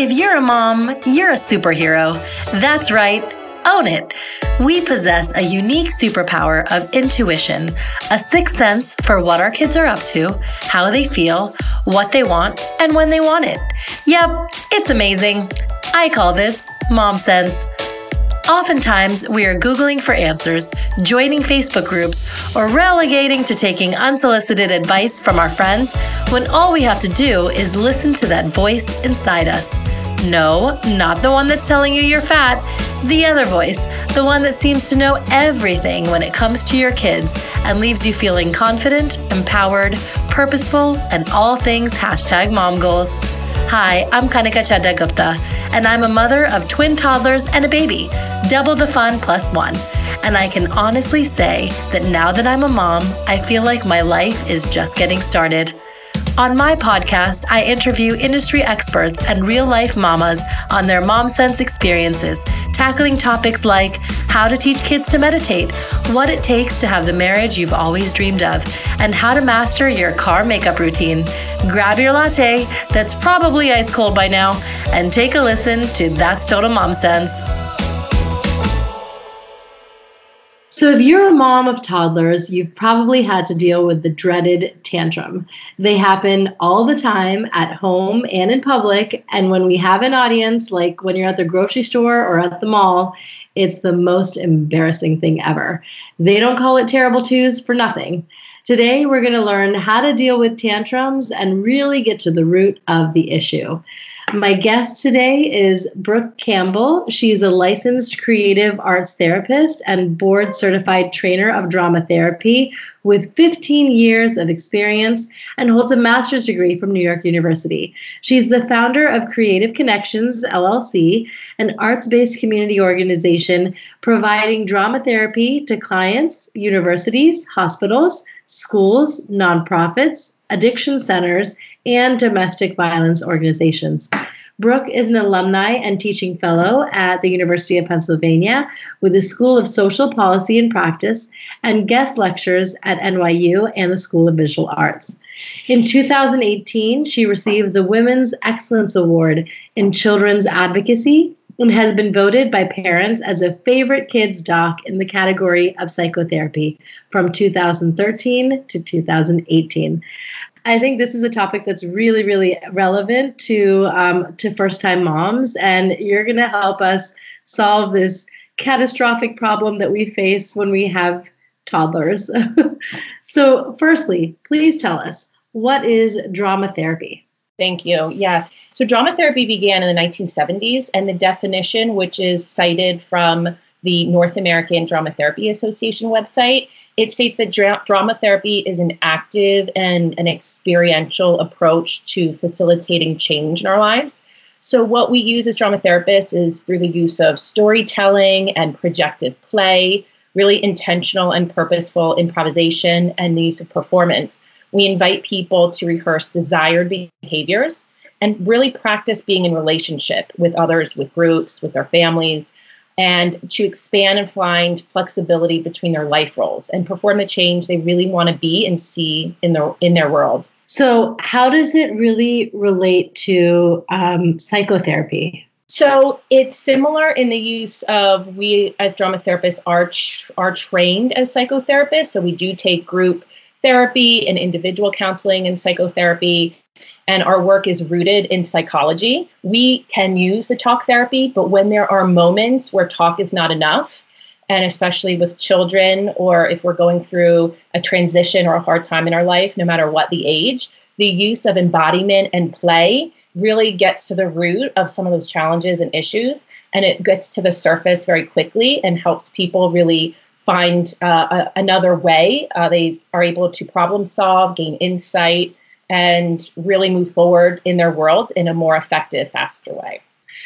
If you're a mom, you're a superhero. That's right. Own it. We possess a unique superpower of intuition, a sixth sense for what our kids are up to, how they feel, what they want, and when they want it. Yep, it's amazing. I call this mom sense. Oftentimes, we are Googling for answers, joining Facebook groups, or relegating to taking unsolicited advice from our friends when all we have to do is listen to that voice inside us. No, not the one that's telling you you're fat, the other voice, the one that seems to know everything when it comes to your kids and leaves you feeling confident, empowered, purposeful, and all things hashtag mom goals. Hi, I'm Kanika Chadda Gupta, and I'm a mother of twin toddlers and a baby, double the fun plus one. And I can honestly say that now that I'm a mom, I feel like my life is just getting started. On my podcast, I interview industry experts and real life mamas on their mom sense experiences, tackling topics like how to teach kids to meditate, what it takes to have the marriage you've always dreamed of, and how to master your car makeup routine. Grab your latte, that's probably ice cold by now, and take a listen to That's Total Mom Sense. So, if you're a mom of toddlers, you've probably had to deal with the dreaded tantrum. They happen all the time at home and in public. And when we have an audience, like when you're at the grocery store or at the mall, it's the most embarrassing thing ever. They don't call it terrible twos for nothing. Today, we're going to learn how to deal with tantrums and really get to the root of the issue. My guest today is Brooke Campbell. She's a licensed creative arts therapist and board certified trainer of drama therapy with 15 years of experience and holds a master's degree from New York University. She's the founder of Creative Kinections LLC, an arts based community organization providing drama therapy to clients, universities, hospitals, schools, nonprofits, addiction centers, and domestic violence organizations. Brooke is an alumni and teaching fellow at the University of Pennsylvania with the School of Social Policy and Practice and guest lectures at NYU and the School of Visual Arts. In 2018, she received the Women's Excellence Award in Children's Advocacy and has been voted by parents as a favorite kids doc in the category of psychotherapy from 2013 to 2018. I think this is a topic that's really, really relevant to um, to first time moms, and you're going to help us solve this catastrophic problem that we face when we have toddlers. so, firstly, please tell us what is drama therapy. Thank you. Yes. So, drama therapy began in the 1970s, and the definition, which is cited from the North American Drama Therapy Association website, it states that dra- drama therapy is an active and an experiential approach to facilitating change in our lives. So, what we use as drama therapists is through the use of storytelling and projective play, really intentional and purposeful improvisation, and the use of performance. We invite people to rehearse desired behaviors and really practice being in relationship with others, with groups, with their families, and to expand and find flexibility between their life roles and perform the change they really want to be and see in their in their world. So, how does it really relate to um, psychotherapy? So it's similar in the use of we as drama therapists are are trained as psychotherapists. So we do take group therapy and individual counseling and psychotherapy and our work is rooted in psychology. We can use the talk therapy, but when there are moments where talk is not enough, and especially with children, or if we're going through a transition or a hard time in our life, no matter what the age, the use of embodiment and play really gets to the root of some of those challenges and issues. And it gets to the surface very quickly and helps people really find uh, a, another way. Uh, they are able to problem solve, gain insight, and really move forward in their world in a more effective, faster way.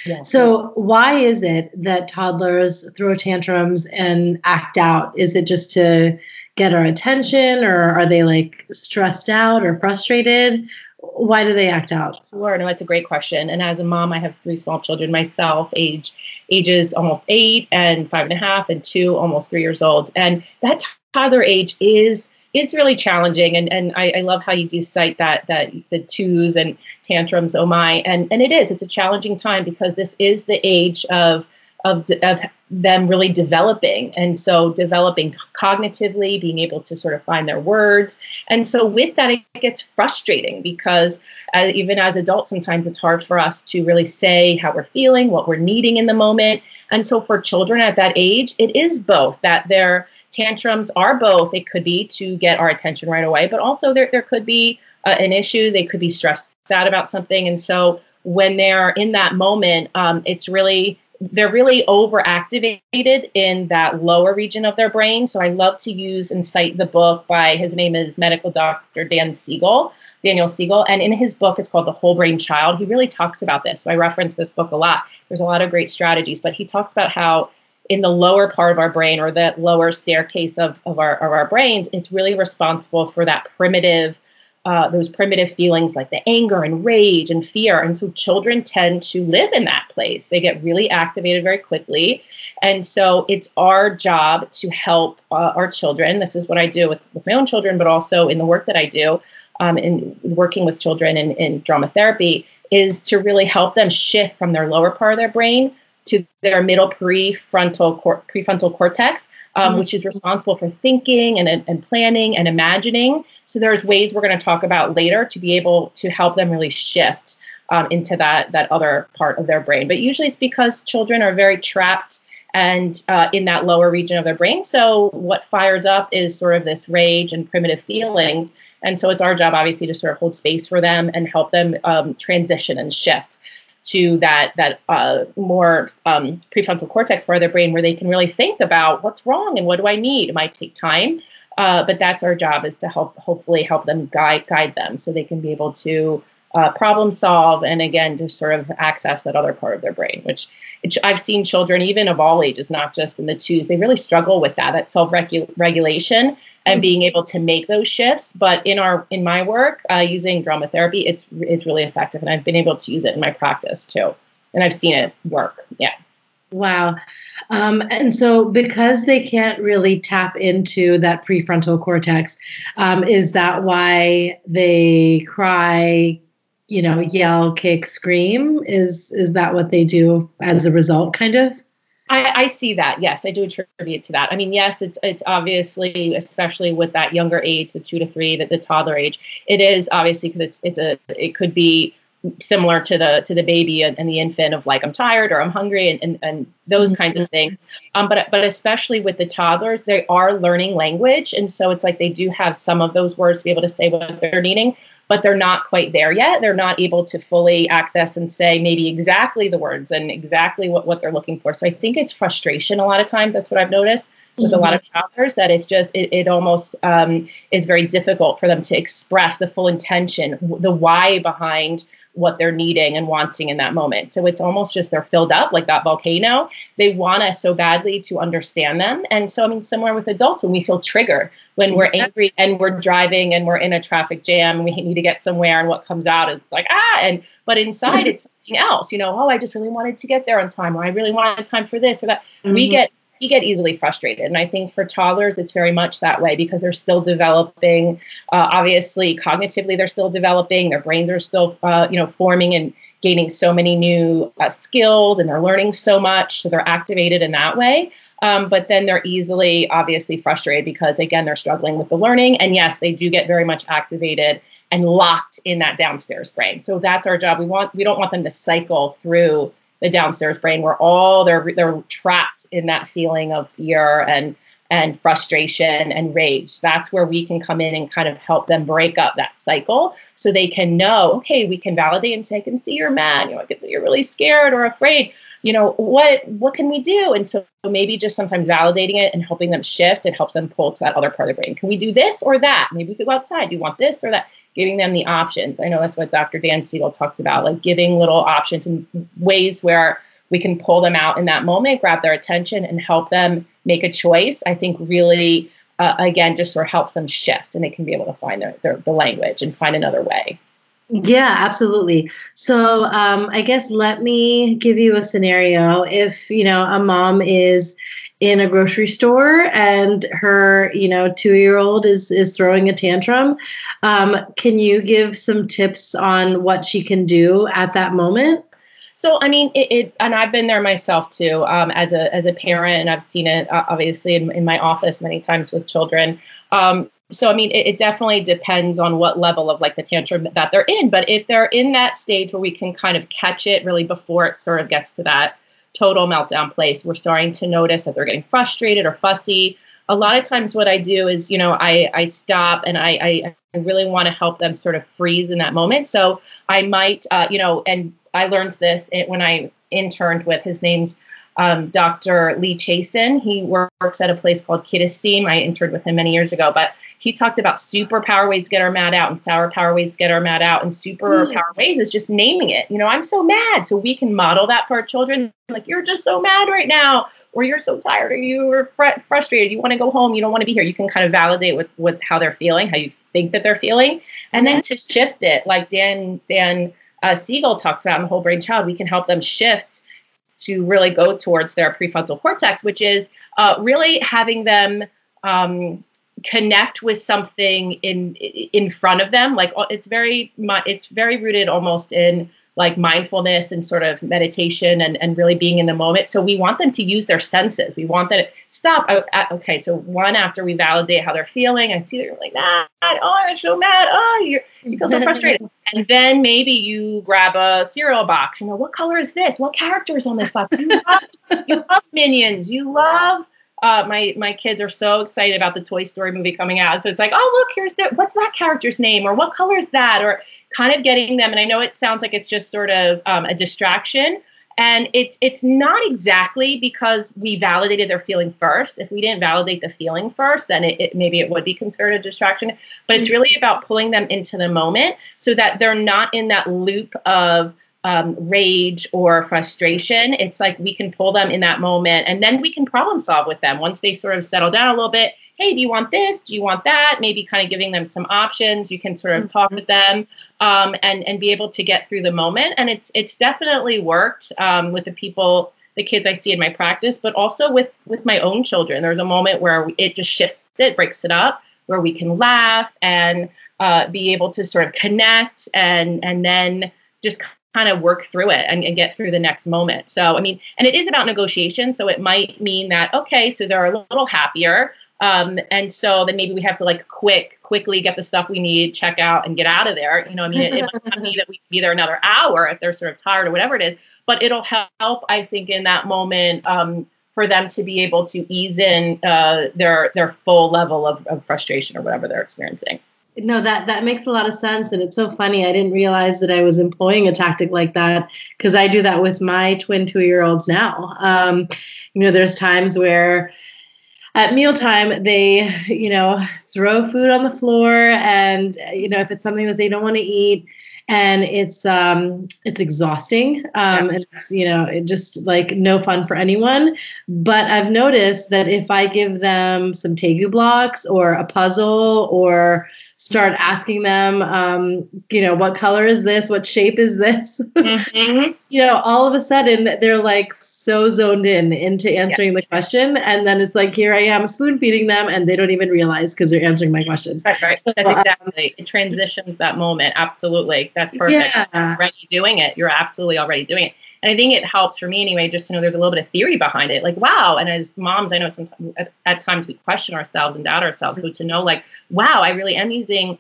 Yeah. So, why is it that toddlers throw tantrums and act out? Is it just to get our attention, or are they like stressed out or frustrated? Why do they act out? Sure, no, that's a great question. And as a mom, I have three small children myself, age ages almost eight and five and a half, and two almost three years old. And that toddler age is is really challenging. And and I, I love how you do cite that that the twos and tantrums, oh my, and and it is. It's a challenging time because this is the age of of, of them really developing. And so developing cognitively, being able to sort of find their words. And so with that, it gets frustrating because uh, even as adults, sometimes it's hard for us to really say how we're feeling, what we're needing in the moment. And so for children at that age, it is both that their tantrums are both. It could be to get our attention right away, but also there, there could be uh, an issue. They could be stressed out about something. And so when they're in that moment, um, it's really they're really overactivated in that lower region of their brain. So I love to use and cite the book by his name is medical doctor Dan Siegel, Daniel Siegel. And in his book, it's called The Whole Brain Child. He really talks about this. So I reference this book a lot. There's a lot of great strategies, but he talks about how in the lower part of our brain or that lower staircase of, of our of our brains, it's really responsible for that primitive uh, those primitive feelings like the anger and rage and fear. And so children tend to live in that place. They get really activated very quickly. And so it's our job to help uh, our children. This is what I do with, with my own children, but also in the work that I do um, in working with children in, in drama therapy, is to really help them shift from their lower part of their brain to their middle prefrontal cor- prefrontal cortex um, mm-hmm. which is responsible for thinking and, and planning and imagining. So there's ways we're going to talk about later to be able to help them really shift um, into that that other part of their brain. But usually it's because children are very trapped and uh, in that lower region of their brain. So what fires up is sort of this rage and primitive feelings. And so it's our job, obviously, to sort of hold space for them and help them um, transition and shift to that that uh, more um, prefrontal cortex part of their brain where they can really think about what's wrong and what do I need. It might take time, uh, but that's our job is to help hopefully help them guide guide them so they can be able to uh, problem solve and again to sort of access that other part of their brain which, which i've seen children even of all ages not just in the twos they really struggle with that that self-regulation and being able to make those shifts. But in our in my work uh, using drama therapy, it's it's really effective, and I've been able to use it in my practice too, and I've seen it work. Yeah. Wow. Um, and so, because they can't really tap into that prefrontal cortex, um, is that why they cry, you know, yell, kick, scream? Is is that what they do as a result, kind of? I, I, see that. Yes, I do attribute to that. I mean, yes, it's it's obviously, especially with that younger age, the two to three, the, the toddler age, it is obviously because it's it's a it could be similar to the to the baby and, and, the infant of like I'm tired or I'm hungry and and, and those mm-hmm. kinds of things. Um, but but especially with the toddlers, they are learning language, and so it's like they do have some of those words to be able to say what they're needing but they're not quite there yet. They're not able to fully access and say maybe exactly the words and exactly what, what they're looking for. So I think it's frustration a lot of times. That's what I've noticed with mm-hmm. a lot of travelers that it's just it, it almost um, is very difficult for them to express the full intention the why behind what they're needing and wanting in that moment. So it's almost just they're filled up like that volcano. They want us so badly to understand them. And so, I mean, similar with adults, when we feel triggered, when we're angry and we're driving and we're in a traffic jam and we need to get somewhere, and what comes out is like, ah, and but inside it's something else, you know, oh, I just really wanted to get there on time, or I really wanted time for this or that. Mm-hmm. We get we get easily frustrated. And I think for toddlers, it's very much that way because they're still developing. Uh, obviously, cognitively, they're still developing. Their brains are still, uh, you know, forming and gaining so many new uh, skills, and they're learning so much. So they're activated in that way. Um, but then they're easily, obviously, frustrated because again, they're struggling with the learning. And yes, they do get very much activated and locked in that downstairs brain. So that's our job. We want we don't want them to cycle through the downstairs brain where all they're they're trapped in that feeling of fear and and frustration and rage. That's where we can come in and kind of help them break up that cycle so they can know, okay, we can validate and say, I can see you're mad, you know, I can see you're really scared or afraid. You know, what what can we do? And so maybe just sometimes validating it and helping them shift, it helps them pull to that other part of the brain. Can we do this or that? Maybe we could go outside. Do you want this or that? Giving them the options. I know that's what Dr. Dan Siegel talks about, like giving little options and ways where we can pull them out in that moment, grab their attention, and help them make a choice. I think really, uh, again, just sort of helps them shift and they can be able to find their, their the language and find another way. Yeah, absolutely. So um, I guess let me give you a scenario. If you know a mom is in a grocery store and her, you know, two year old is is throwing a tantrum. Um, can you give some tips on what she can do at that moment? So I mean, it, it, and I've been there myself too, um, as a as a parent, and I've seen it uh, obviously in, in my office many times with children. Um, so I mean, it, it, definitely depends on what level of like the tantrum that they're in. But if they're in that stage where we can kind of catch it really before it sort of gets to that total meltdown place, we're starting to notice that they're getting frustrated or fussy. A lot of times, what I do is, you know, I I stop and I I, I really want to help them sort of freeze in that moment. So I might, uh, you know, and I learned this when I interned with his name's um, Dr. Lee Chasen. He works at a place called Kid Esteem. I interned with him many years ago, but he talked about super power ways to get our mad out and sour power ways to get our mad out. And super mm. power ways is just naming it. You know, I'm so mad. So we can model that for our children. Like, you're just so mad right now, or you're so tired, or you're fr- frustrated. You want to go home. You don't want to be here. You can kind of validate with, with how they're feeling, how you think that they're feeling. And then to shift it, like Dan, Dan, uh, Siegel talks about in the whole brain child, we can help them shift to really go towards their prefrontal cortex, which is uh, really having them um, connect with something in in front of them. Like uh, it's very it's very rooted almost in like mindfulness and sort of meditation and, and really being in the moment. So we want them to use their senses. We want them to stop. Oh, okay, so one after we validate how they're feeling, I see they're like mad. Oh, I'm so mad. Oh, you're, you feel so frustrated. and then maybe you grab a cereal box. You know, what color is this? What character is on this box? You love, you love minions. You love uh, my my kids are so excited about the Toy Story movie coming out. So it's like, oh look, here's the what's that character's name, or what color is that, or kind of getting them. And I know it sounds like it's just sort of um, a distraction, and it's it's not exactly because we validated their feeling first. If we didn't validate the feeling first, then it, it maybe it would be considered a distraction. But it's mm-hmm. really about pulling them into the moment so that they're not in that loop of um, rage or frustration. It's like we can pull them in that moment and then we can problem solve with them once they sort of settle down a little bit. Hey, do you want this? Do you want that? Maybe kind of giving them some options. You can sort of talk mm-hmm. with them um, and and be able to get through the moment. And it's it's definitely worked um, with the people, the kids I see in my practice, but also with with my own children. There's a moment where it just shifts it, breaks it up, where we can laugh and uh, be able to sort of connect and and then just kind of work through it and, and, get through the next moment. So, I mean, and it is about negotiation. So it might mean that, okay, so they're a little happier. Um, and so then maybe we have to like quick, quickly get the stuff we need, check out and get out of there. You know, I mean, it, it might not be that we be there another hour if they're sort of tired or whatever it is, but it'll help, I think, in that moment um, for them to be able to ease in uh, their their full level of, of frustration or whatever they're experiencing no that that makes a lot of sense and it's so funny i didn't realize that i was employing a tactic like that because i do that with my twin two year olds now. Um, you know there's times where at mealtime they you know throw food on the floor and you know if it's something that they don't want to eat and it's um it's exhausting um yeah. and it's you know it just like no fun for anyone but i've noticed that if i give them some tegu blocks or a puzzle or start asking them, um, you know, what color is this? What shape is this? Mm-hmm. you know, all of a sudden they're like so zoned in into answering yeah. the question. And then it's like, here I am spoon feeding them and they don't even realize because they're answering my questions. Right, right. So, That's um, exactly. Um, it transitions that moment. Absolutely. That's perfect. Yeah. You're already doing it. You're absolutely already doing it. And I think it helps for me anyway, just to know there's a little bit of theory behind it. Like, wow. And as moms, I know sometimes at, at times we question ourselves and doubt ourselves. So to know, like, wow, I really am using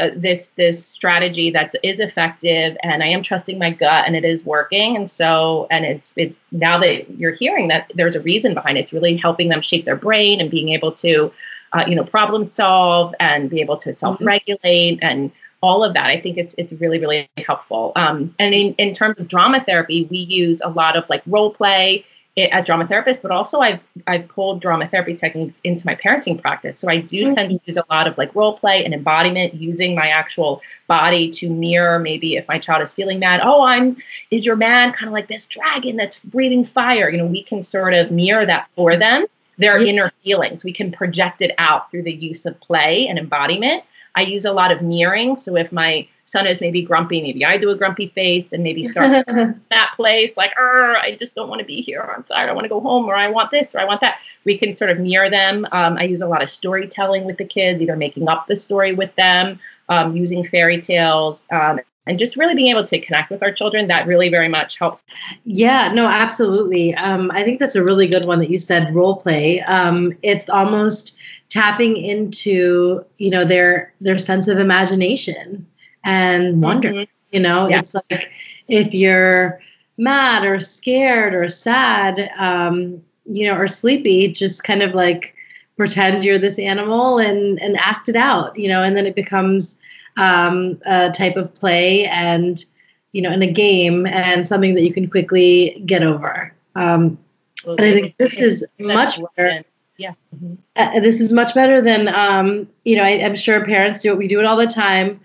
uh, this this strategy that is effective and i am trusting my gut and it is working and so and it's it's now that you're hearing that there's a reason behind it it's really helping them shape their brain and being able to uh, you know problem solve and be able to self-regulate mm-hmm. and all of that. I think it's it's really really helpful. Um, and in, in terms of drama therapy, we use a lot of like role play as drama therapist, but also I've I've pulled drama therapy techniques into my parenting practice. So I do mm-hmm. tend to use a lot of like role play and embodiment, using my actual body to mirror maybe if my child is feeling mad. Oh, I'm is your man kind of like this dragon that's breathing fire? You know, we can sort of mirror that for them, their mm-hmm. inner feelings. We can project it out through the use of play and embodiment. I use a lot of mirroring. So if my son is maybe grumpy, maybe I do a grumpy face and maybe start that place like, I just don't want to be here. I'm tired. I want to go home or I want this or I want that. We can sort of mirror them. Um, I use a lot of storytelling with the kids, either making up the story with them, um, using fairy tales, um, and just really being able to connect with our children that really very much helps yeah no absolutely um, i think that's a really good one that you said role play um, it's almost tapping into you know their their sense of imagination and wonder mm-hmm. you know? Yeah. it's like if you're mad or scared or sad um, you know or sleepy just kind of like pretend you're this animal and and act it out you know? And then it becomes um, a type of play and you know in a game and something that you can quickly get over. Um, and i think this is much better yeah. Mm-hmm. uh, this is much better than um, you know I, am sure parents do it. We do it all the time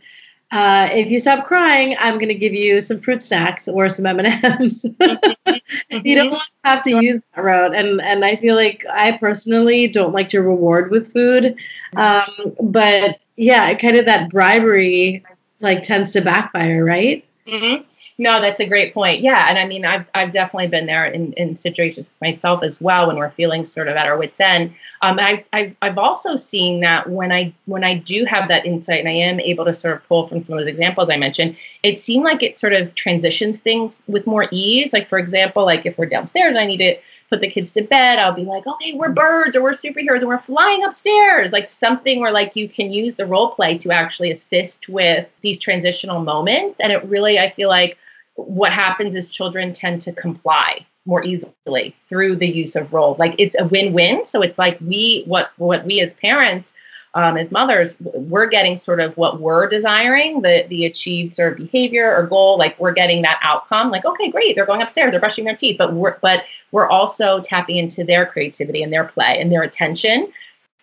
uh, if you stop crying i'm going to give you some fruit snacks or some m&ms mm-hmm. you don't have to use that route and and i feel like i personally don't like to reward with food um, but yeah, kind of that bribery like tends to backfire, right? Mm-hmm. No, that's a great point. Yeah, and I mean, I've I've definitely been there in, in situations myself as well when we're feeling sort of at our wits' end. Um, I I've, I've also seen that when I when I do have that insight and I am able to sort of pull from some of those examples I mentioned, it seemed like it sort of transitions things with more ease. Like for example, like if we're downstairs, I need to put the kids to bed, I'll be like, okay, we're birds or we're superheroes and we're flying upstairs. Like something where like you can use the role play to actually assist with these transitional moments. And it really, I feel like what happens is children tend to comply more easily through the use of role. Like it's a win-win. So it's like we what what we as parents um, as mothers, we're getting sort of what we're desiring, the the achieved sort of behavior or goal. Like we're getting that outcome. Like okay, great, they're going upstairs, they're brushing their teeth, but we're but we're also tapping into their creativity and their play and their attention.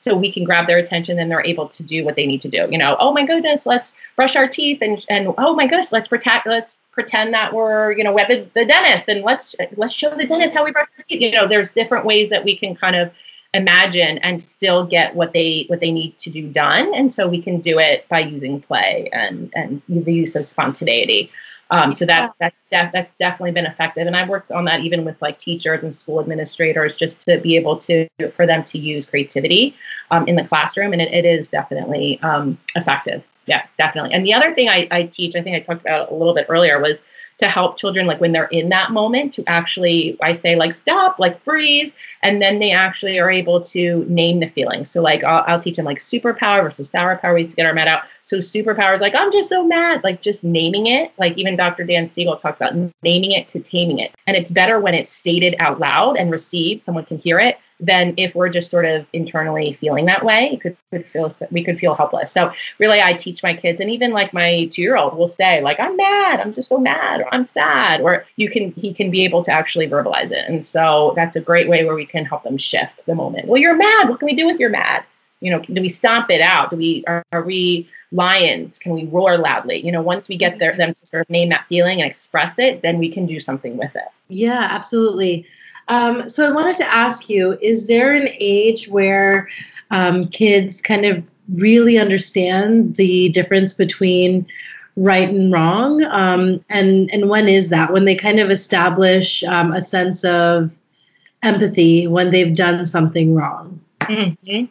So we can grab their attention and they're able to do what they need to do. You know, oh my goodness, let's brush our teeth and and oh my goodness, let's protect let's pretend that we're you know have the, the dentist and let's let's show the dentist how we brush our teeth. You know, there's different ways that we can kind of imagine and still get what they what they need to do done and so we can do it by using play and and the use of spontaneity um, so that that's that's definitely been effective. And i've worked on that even with like teachers and school administrators just to be able to for them to use creativity um, in the classroom. And it, it is definitely um, effective. Yeah definitely. And the other thing I, I teach i think i talked about a little bit earlier was to help children like when they're in that moment to actually i say like stop like freeze. And then they actually are able to name the feeling so like i'll, I'll teach them like superpower versus sour power ways to get our mad out so superpowers, like i'm just so mad like just naming it like even dr dan siegel talks about naming it to taming it and it's better when it's stated out loud and received someone can hear it than if we're just sort of internally feeling that way. It could, could feel we could feel helpless. So really, I teach my kids, and even like my two year old will say like, "I'm mad. I'm just so mad," or "I'm sad," or you can he can be able to actually verbalize it. And so that's a great way where we can help them shift the moment. Well, you're mad. What can we do with your mad? You know, do we stomp it out? Do we are, are we lions? Can we roar loudly? You know, once we get their, them to sort of name that feeling and express it, then we can do something with it. Yeah, absolutely. Um, so I wanted to ask you: Is there an age where um, kids kind of really understand the difference between right and wrong? Um, and and when is that? When they kind of establish um, a sense of empathy when they've done something wrong? Mm-hmm.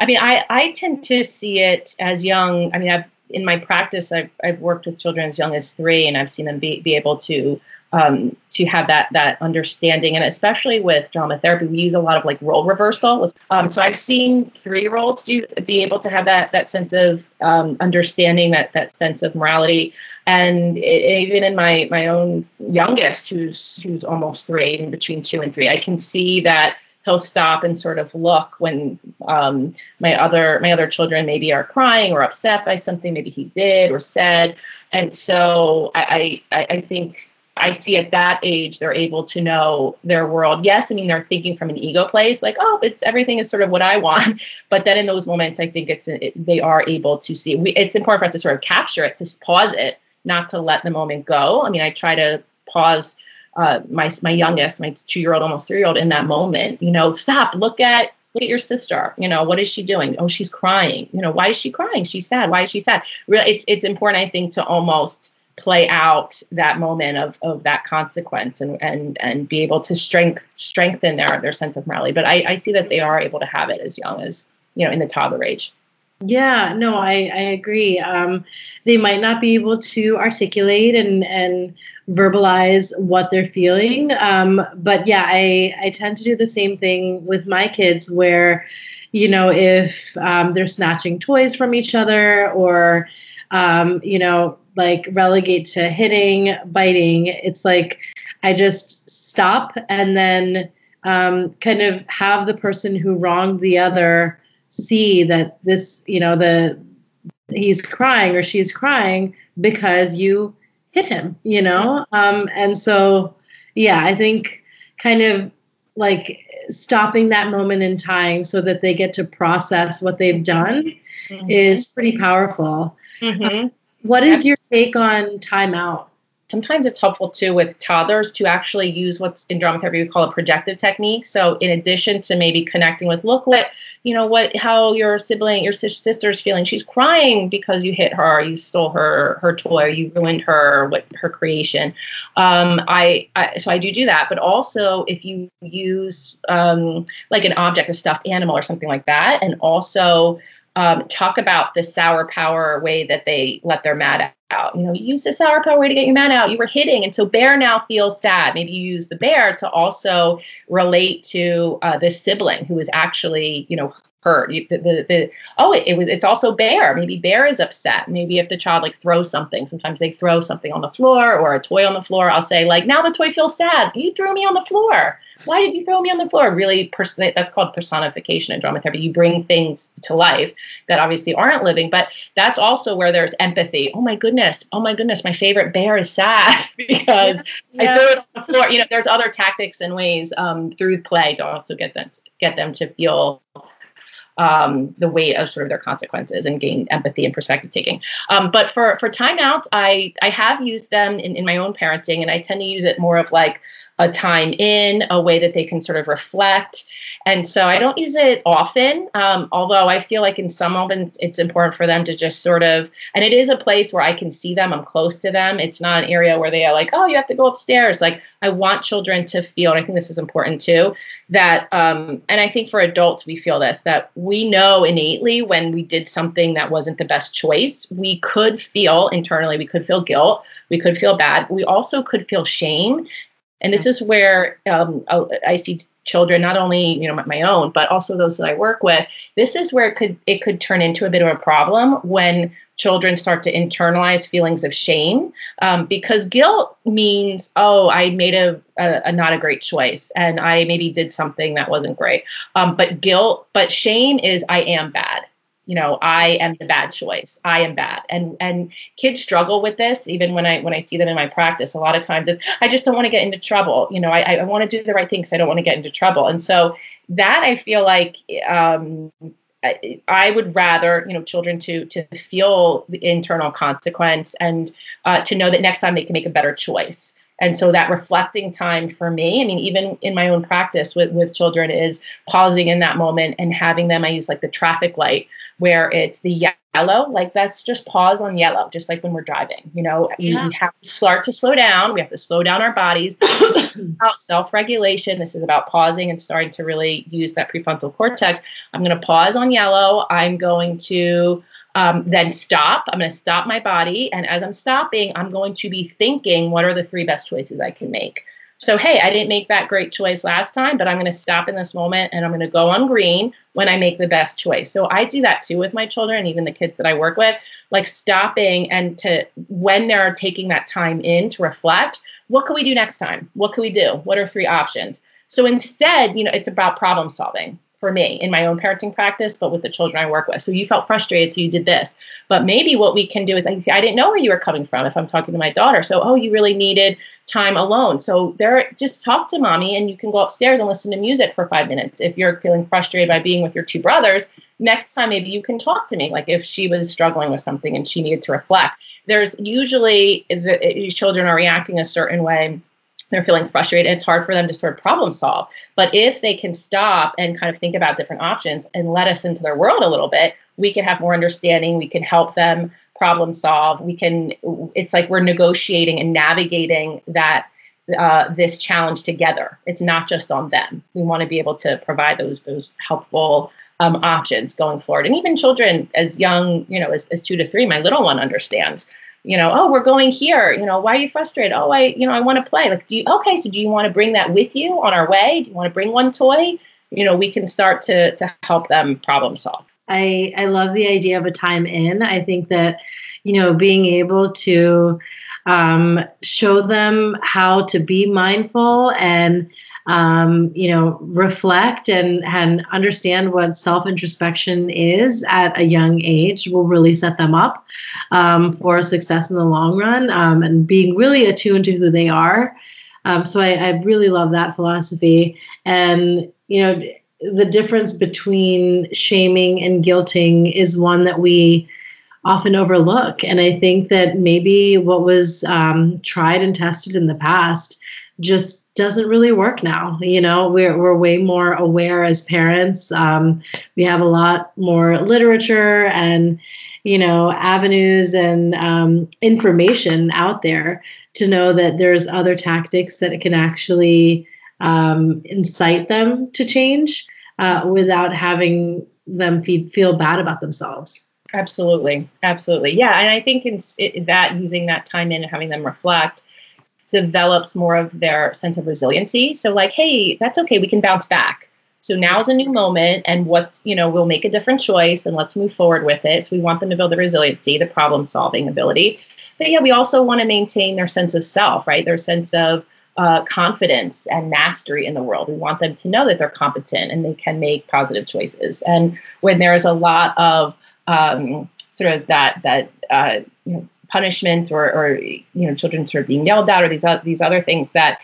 I mean, I I tend to see it as young. I mean, I've in my practice, I've, I've worked with children as young as three, and I've seen them be, be able to um, to have that that understanding. And especially with drama therapy, we use a lot of like role reversal. Um, so I've seen three year olds do be able to have that that sense of um, understanding, that that sense of morality, and it, even in my my own youngest, who's who's almost three, in between two and three, I can see that he'll stop and sort of look when um, my other my other children maybe are crying or upset by something maybe he did or said and so i i, I think I see at that age they're able to know their world. Yes, I mean they're thinking from an ego place, like oh, it's everything is sort of what I want. But then in those moments, I think it's it, they are able to see. We, it's important for us to sort of capture it, to pause it, not to let the moment go. I mean, I try to pause uh, my my youngest, my two year old, almost three year old, in that moment. You know, stop, look at look at your sister. You know, what is she doing? Oh, she's crying. You know, why is she crying? She's sad. Why is she sad? Really, it's it's important, I think, to almost play out that moment of, of that consequence and, and and be able to strength strengthen their their sense of morality. But I, I see that they are able to have it as young as you know in the toddler age. Yeah, no, I, I agree. Um, they might not be able to articulate and, and verbalize what they're feeling. Um, but yeah, I, I tend to do the same thing with my kids where, you know, if um, they're snatching toys from each other or, um, you know, like relegate to hitting, biting, it's like I just stop and then um, kind of have the person who wronged the other see that this, you know, the he's crying or she's crying because you hit him, you know? Um, and so, yeah, I think kind of like stopping that moment in time so that they get to process what they've done mm-hmm. is pretty powerful. Mm-hmm. what is your take on timeout? Sometimes it's helpful too with toddlers to actually use what's in drama therapy we call a projective technique. So in addition to maybe connecting with, look what you know what how your sibling your sister's feeling. She's crying because you hit her, you stole her her toy, you ruined her what her creation. Um, I, I so I do do that, but also if you use um, like an object, a stuffed animal or something like that, and also um, talk about the sour power way that they let their mad out. You know, you use the sour power way to get your mad out. You were hitting, and so bear now feels sad. Maybe you use the bear to also relate to uh, this sibling who is actually, you know, hurt. You, the, the, the, oh, it, it, was. It's also bear. Maybe bear is upset. Maybe if the child like throws something, sometimes they throw something on the floor or a toy on the floor. I'll say like, now the toy feels sad. You threw me on the floor. Why did you throw me on the floor? Really, pers- that's called personification in drama therapy. You bring things to life that obviously aren't living, but that's also where there's empathy. Oh my goodness. Oh my goodness. My favorite bear is sad because yeah. I threw it on the floor. You know, there's other tactics and ways um, through play to also get them get them to feel um, the weight of sort of their consequences and gain empathy and perspective taking. Um, but for for timeouts, I I have used them in, in my own parenting, and I tend to use it more of like a time in, a way that they can sort of reflect. And so I don't use it often, um, although I feel like in some moments it's important for them to just sort of, and it is a place where I can see them, I'm close to them. It's not an area where they are like, oh, you have to go upstairs. Like I want children to feel, and I think this is important too, that, um, and I think for adults, we feel this, that we know innately when we did something that wasn't the best choice, we could feel internally, we could feel guilt, we could feel bad. We also could feel shame and this is where um, oh, I see children, not only you know my own, but also those that I work with. This is where it could it could turn into a bit of a problem when children start to internalize feelings of shame um, because guilt means oh i made a, a, a, not a great choice and i maybe did something that wasn't great. Um, but guilt but shame is i am bad you know i am the bad choice. I am bad. And and kids struggle with this even when i when i see them in my practice. A lot of times i just don't want to get into trouble. You know i, I want to do the right thing because i don't want to get into trouble. And so that i feel like um, I, I would rather you know children to to feel the internal consequence and uh, to know that next time they can make a better choice and so that reflecting time for me, I mean, even in my own practice with, with children, is pausing in that moment and having them. I use like the traffic light where it's the yellow, like that's just pause on yellow, just like when we're driving. You know, yeah. we have to start to slow down. We have to slow down our bodies. about self regulation. This is about pausing and starting to really use that prefrontal cortex. I'm going to pause on yellow. I'm going to um, then stop. I'm going to stop my body. And as I'm stopping, I'm going to be thinking, what are the three best choices I can make? So, hey, I didn't make that great choice last time, but I'm going to stop in this moment and I'm going to go on green when I make the best choice. So, I do that too with my children, even the kids that I work with, like stopping and to when they're taking that time in to reflect, what can we do next time? What can we do? What are three options? So, instead, you know, it's about problem solving for me in my own parenting practice, but with the children I work with. So you felt frustrated, so you did this. But maybe what we can do is I, I didn't know where you were coming from if I'm talking to my daughter. So, oh, you really needed time alone. So there, just talk to mommy and you can go upstairs and listen to music for five minutes. If you're feeling frustrated by being with your two brothers, next time maybe you can talk to me. Like if she was struggling with something and she needed to reflect. There's usually the eh, children are reacting a certain way they're feeling frustrated it's hard for them to sort of problem solve. But if they can stop and kind of think about different options and let us into their world a little bit we can have more understanding we can help them problem solve we can it's like we're negotiating and navigating that uh, this challenge together. It's not just on them. We want to be able to provide those those helpful um, options going forward. And even children as young you know as, as two to three my little one understands you know, oh, we're going here. You know, why are you frustrated? Oh, I, you know, I want to play. Like, do you, okay, so do you want to bring that with you on our way? Do you want to bring one toy? You know, we can start to to help them problem solve. I I love the idea of a time in. I think that, you know, being able to um, show them how to be mindful and um, you know, reflect and, and understand what self introspection is at a young age will really set them up um, for success in the long run um, and being really attuned to who they are. Um, so I, I really love that philosophy. And, you know, the difference between shaming and guilting is one that we often overlook. And I think that maybe what was um, tried and tested in the past just doesn't really work now. You know, we're we're way more aware as parents. Um, we have a lot more literature and you know avenues and um, information out there to know that there's other tactics that can actually um, incite them to change uh, without having them feel feel bad about themselves. Absolutely, absolutely, yeah. And I think in, in that using that time in and having them reflect develops more of their sense of resiliency. So, like, hey, that's okay, we can bounce back. So now's a new moment, and what's, you know, we'll make a different choice and let's move forward with it. So we want them to build the resiliency, the problem solving ability. But yeah, we also want to maintain their sense of self, right? Their sense of uh, confidence and mastery in the world. We want them to know that they're competent and they can make positive choices. And when there is a lot of um, sort of that that uh, you know, punishment or, or you know children sort of being yelled at or these these other things that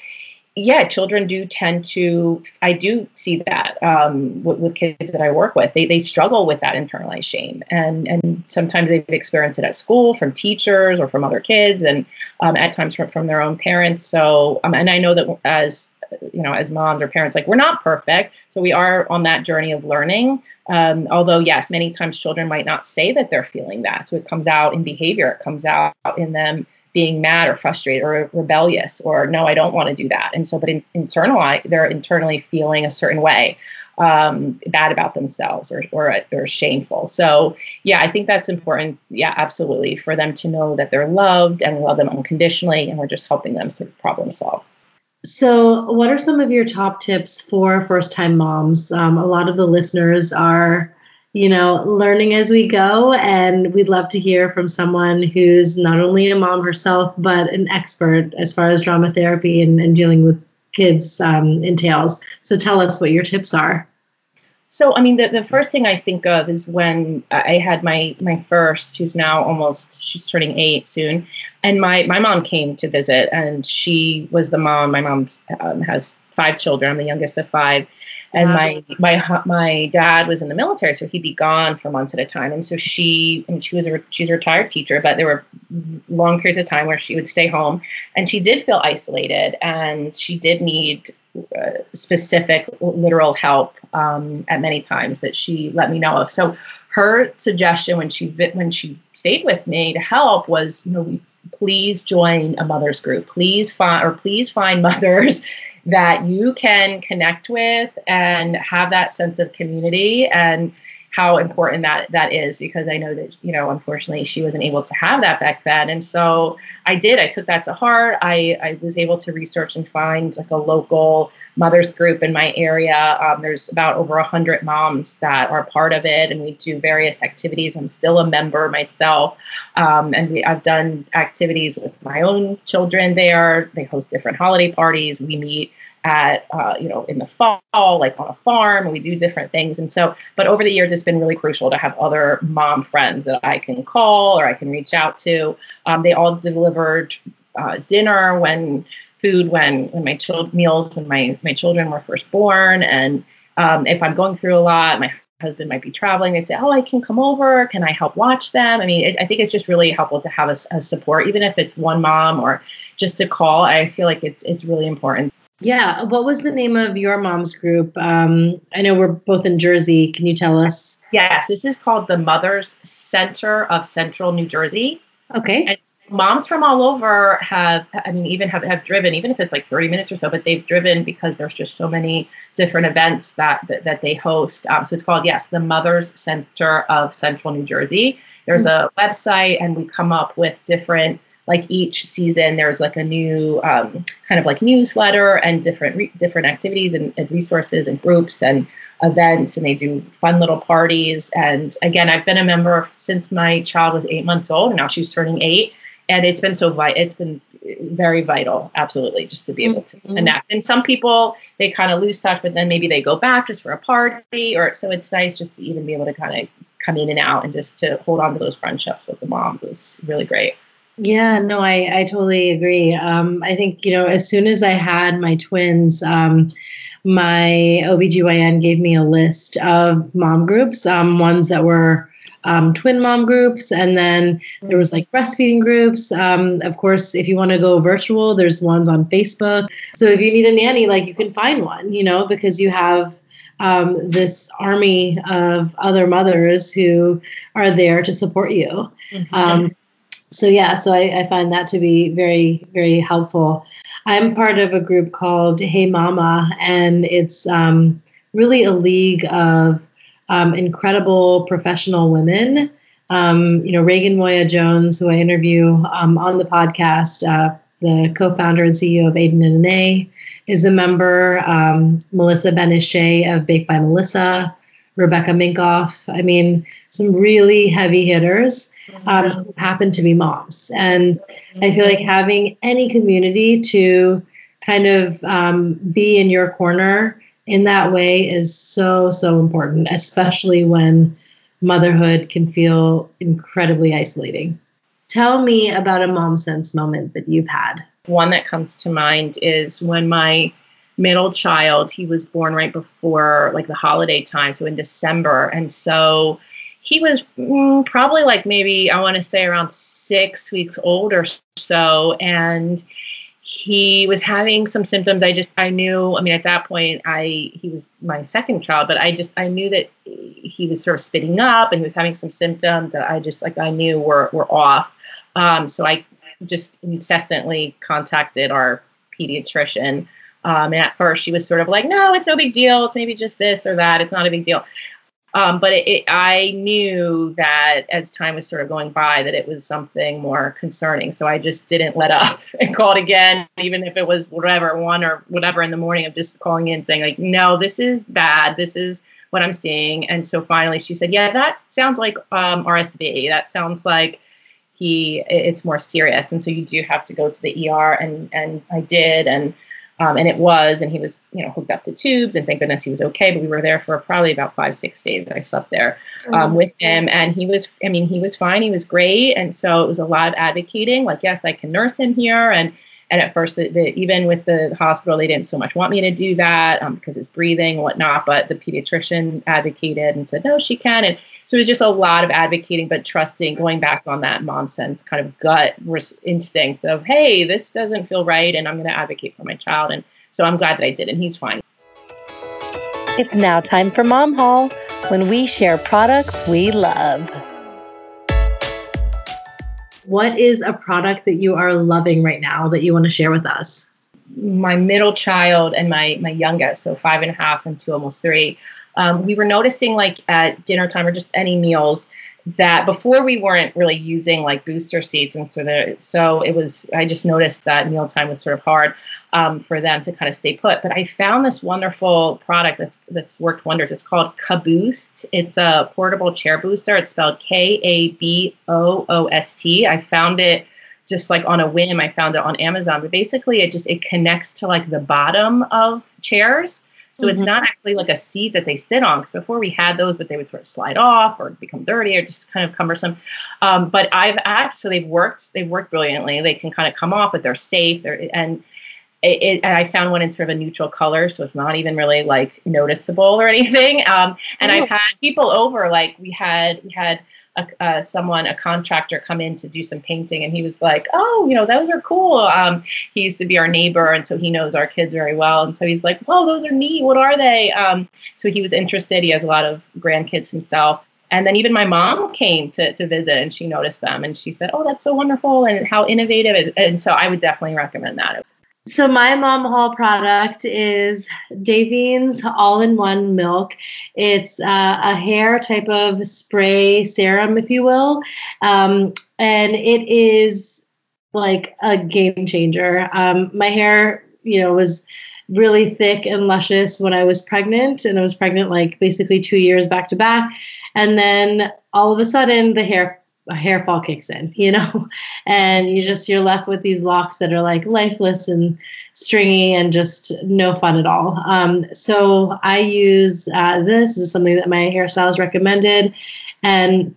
yeah children do tend to i do see that um, with, with, kids that i work with. They, they struggle with that internalized shame and and sometimes they've experienced it at school from teachers or from other kids and um, at times from, from their own parents. So um, and i know that as you know as moms or parents like we're not perfect so we are on that journey of learning um, although, yes, many times children might not say that they're feeling that. So it comes out in behavior, it comes out in them being mad or frustrated or rebellious or no, I don't want to do that. And so, but in, internally, they're internally feeling a certain way, um, bad about themselves or, or, or shameful. So, yeah, I think that's important. Yeah, absolutely. For them to know that they're loved and we love them unconditionally and we're just helping them sort of problem solve. So, what are some of your top tips for first time moms? Um, a lot of the listeners are, you know, learning as we go, and we'd love to hear from someone who's not only a mom herself, but an expert as far as drama therapy and, and dealing with kids um, entails. So, tell us what your tips are. So, I mean, the, the first thing I think of is when I had my my first, who's now almost she's turning eight soon, and my my mom came to visit, and she was the mom. My mom um, has five children. I'm the youngest of five, and wow. my my my dad was in the military, so he'd be gone for months at a time. And so she, mean, she was a she's a retired teacher, but there were long periods of time where she would stay home, and she did feel isolated, and she did need specific literal help um, at many times that she let me know of. So her suggestion when she when she stayed with me to help was, you know, please join a mother's group. Please find or please find mothers that you can connect with and have that sense of community and how important that that is because I know that you know unfortunately she wasn't able to have that back then. And so I did I took that to heart. I I was able to research and find like a local mothers group in my area. Um, there's about over a hundred moms that are part of it and we do various activities. I'm still a member myself. Um, and we, I've done activities with my own children there. They host different holiday parties. We meet at uh, you know in the fall like on a farm and we do different things and so but over the years it's been really crucial to have other mom friends that i can call or i can reach out to um, they all delivered uh, dinner when food when when my child meals when my my children were first born and um, if i'm going through a lot my husband might be traveling, they'd say, "Oh, I can come over. Can I help watch them?" I mean, it, I think it's just really helpful to have a, a, support, even if it's one mom or just a call. I feel like it's it's really important. Yeah. What was the name of your mom's group? Um, I know we're both in Jersey. Can you tell us? Yes, this is called the Mothers Center of Central New Jersey. Okay. And moms from all over have, I mean, even have, have driven, even if it's like 30 minutes or so, but they've driven because there's just so many different events that that, that they host. Um, so it's called, yes, the Mothers Center of Central New Jersey. There's mm-hmm. a website, and we come up with different like each season there's like a new um, kind of like newsletter and different re- different activities and, and, resources and groups and events and they do fun little parties. And again i've been a member since my child was eight months old and now she's turning eight. And it's been so vital it's been very vital absolutely just to be able to mm-hmm. connect and some people they kind of lose touch but then maybe they go back just for a party or so it's nice just to even be able to kind of come in and out and just to hold on to those friendships with the moms was really great yeah, no, I, I totally agree. Um, I think, you know, as soon as I had my twins, um, my OBGYN gave me a list of mom groups, um, ones that were um, twin mom groups, and then there was like breastfeeding groups. Um, of course, if you want to go virtual, there's ones on Facebook. So if you need a nanny, like you can find one, you know, because you have um, this army of other mothers who are there to support you. Mm-hmm. Um, so yeah, so I, I, find that to be very, very helpful. I'm part of a group called Hey Mama, and it's um, really a league of um, incredible professional women. Um, you know, Raegan Moya-Jones, who I interview um, on the podcast, uh, the co-founder and CEO of Aden and Anais, is a member. Um, Melissa Ben-Ishay of Baked by Melissa, Rebecca Minkoff. I mean, some really heavy hitters um, who happen to be moms. And I feel like having any community to kind of um, be in your corner in that way is so, so important, especially when motherhood can feel incredibly isolating. Tell me about a mom sense moment that you've had. One that comes to mind is when my middle child, he was born right before like the holiday time, so in December. And so he was mm, probably like maybe I want to say around six weeks old or so, and he was having some symptoms. I just I knew. I mean, at that point, I he was my second child, but I just I knew that he was sort of spitting up and he was having some symptoms that I just like I knew were were off. Um, so I just incessantly contacted our pediatrician. Um, and at first, she was sort of like, "No, it's no big deal. It's maybe just this or that. It's not a big deal." Um, but it, it, I knew that as time was sort of going by, that it was something more concerning. So I just didn't let up and called again, even if it was whatever one or whatever in the morning of just calling in saying like, no, this is bad. This is what I'm seeing. And so finally, she said, yeah, that sounds like um, RSV. That sounds like he it's more serious. And so you do have to go to the ER, and and I did, and um, and it was, and he was, you know, hooked up to tubes, and thank goodness he was okay. But we were there for probably about five, six days. I slept there um, oh. with him, and he was, I mean, he was fine. He was great, and so it was a lot of advocating. Like, yes, I can nurse him here, and and at first, the, the, even with the hospital, they didn't so much want me to do that um, because it's breathing and whatnot. But the pediatrician advocated and said, no, she can. And so it was just a lot of advocating, but trusting, going back on that mom sense kind of gut instinct of, hey, this doesn't feel right. And I'm going to advocate for my child. And so I'm glad that I did. And he's fine. It's now time for Mom Haul when we share products we love. What is a product that you are loving right now that you want to share with us? My middle child and my my youngest, so five and a half and two, almost three. Um, we were noticing like at dinner time or just any meals that before we weren't really using like booster seats and so the so it was i just noticed that mealtime was sort of hard um, for them to kind of stay put but i found this wonderful product that's that's worked wonders it's called kaboost it's a portable chair booster it's spelled k-a-b-o-o-s-t i found it just like on a whim i found it on amazon but basically it just it connects to like the bottom of chairs so mm-hmm. it's not actually like a seat that they sit on. Because before we had those, but they would sort of slide off or become dirty or just kind of cumbersome. Um, but I've asked, so they've worked. They've worked brilliantly. They can kind of come off, but they're safe. They're and it, it, and I found one in sort of a neutral color, so it's not even really like noticeable or anything. Um, and I've had people over, like we had we had a, uh, someone, a contractor, come in to do some painting, and he was like, "Oh, you know, those are cool." Um, he used to be our neighbor, and so he knows our kids very well, and so he's like, "Well, those are neat. What are they?" Um, so he was interested. He has a lot of grandkids himself. And then even my mom came to, to visit and she noticed them and she said, Oh, that's so wonderful and how innovative. And so I would definitely recommend that. So my mom haul product is Davines all-in-one milk. It's uh, a hair type of spray serum, if you will, um, and it is like a game changer. Um, my hair, you know, was really thick and luscious when I was pregnant, and I was pregnant like basically two years back to back, and then all of a sudden the hair a hair fall kicks in, you know, and you just you're left with these locks that are like lifeless and stringy and just no fun at all. Um, so I use uh, this. is something that my hairstylist recommended, and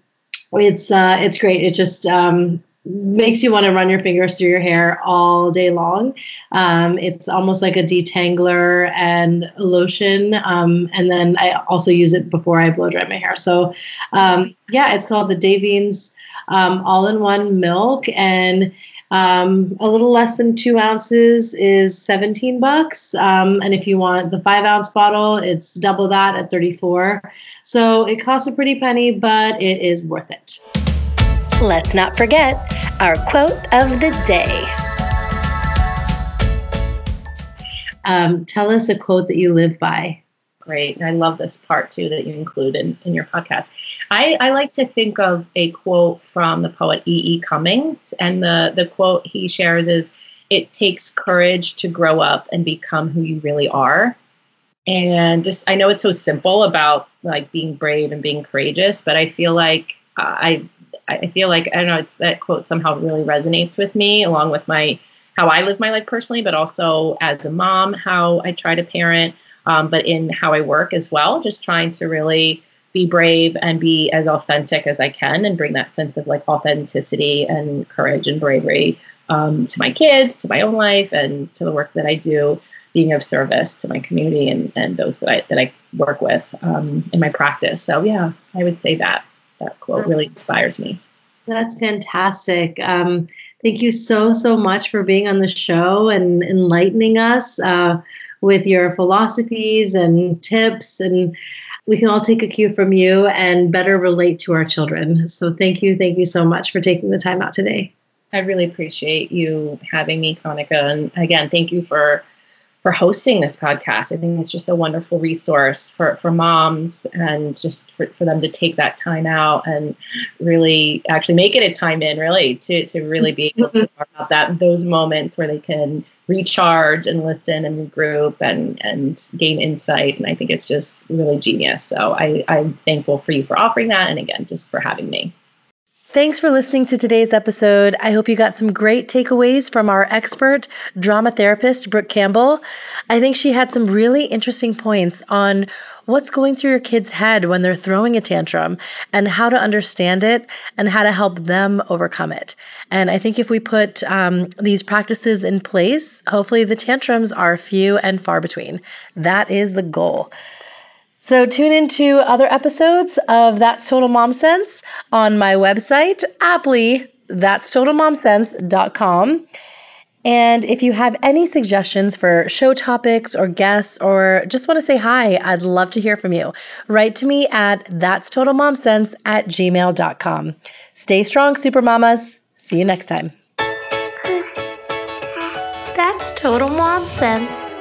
it's uh, it's great. It just um, makes you want to run your fingers through your hair all day long. Um, it's almost like a detangler and lotion. Um, and then I also use it before I blow dry my hair. So um, yeah, it's called the Davines um, all in one milk and um, a little less than two ounces is 17 bucks. Um, and if you want the five ounce bottle, it's double that at 34. So it costs a pretty penny, but it is worth it. Let's not forget our quote of the day. Um, tell us a quote that you live by. Great. And I love this part too that you include in, in your podcast. I, I like to think of a quote from the poet E. E. Cummings. And the, the quote he shares is It takes courage to grow up and become who you really are. And just, I know it's so simple about like being brave and being courageous, but I feel like uh, I, I feel like, I don't know, it's that quote somehow really resonates with me along with my, how I live my life personally, but also as a mom, how I try to parent um, but in how I work as well, just trying to really be brave and be as authentic as I can and bring that sense of like authenticity and courage and bravery um, to my kids, to my own life, and to the work that I do, being of service to my community and, and those that I, that I work with um, in my practice. So, yeah, I would say that that quote really inspires me. That's fantastic. Um, thank you so, so much for being on the show and enlightening us. Uh, with your philosophies and tips and we can all take a cue from you and better relate to our children. So thank you, thank you so much for taking the time out today. I really appreciate you having me, Kanika. And again, thank you for for hosting this podcast. I think it's just a wonderful resource for, for moms and just for, for them to take that time out and really actually make it a time in really to, to really be able to talk about that those moments where they can recharge and listen and regroup and and gain insight. And I think it's just really genius. So I, I'm thankful for you for offering that and again just for having me. Thanks for listening to today's episode. I hope you got some great takeaways from our expert drama therapist, Brooke Campbell. I think she had some really interesting points on what's going through your kid's head when they're throwing a tantrum and how to understand it and how to help them overcome it. And I think if we put um, these practices in place, hopefully the tantrums are few and far between. That is the goal. So tune into other episodes of That's Total Mom Sense on my website, aptly, that's totalmomsense.com. And if you have any suggestions for show topics or guests or just want to say hi, I'd love to hear from you. Write to me at that's totalmomsense at gmail.com. Stay strong, super mamas. See you next time. That's total mom sense.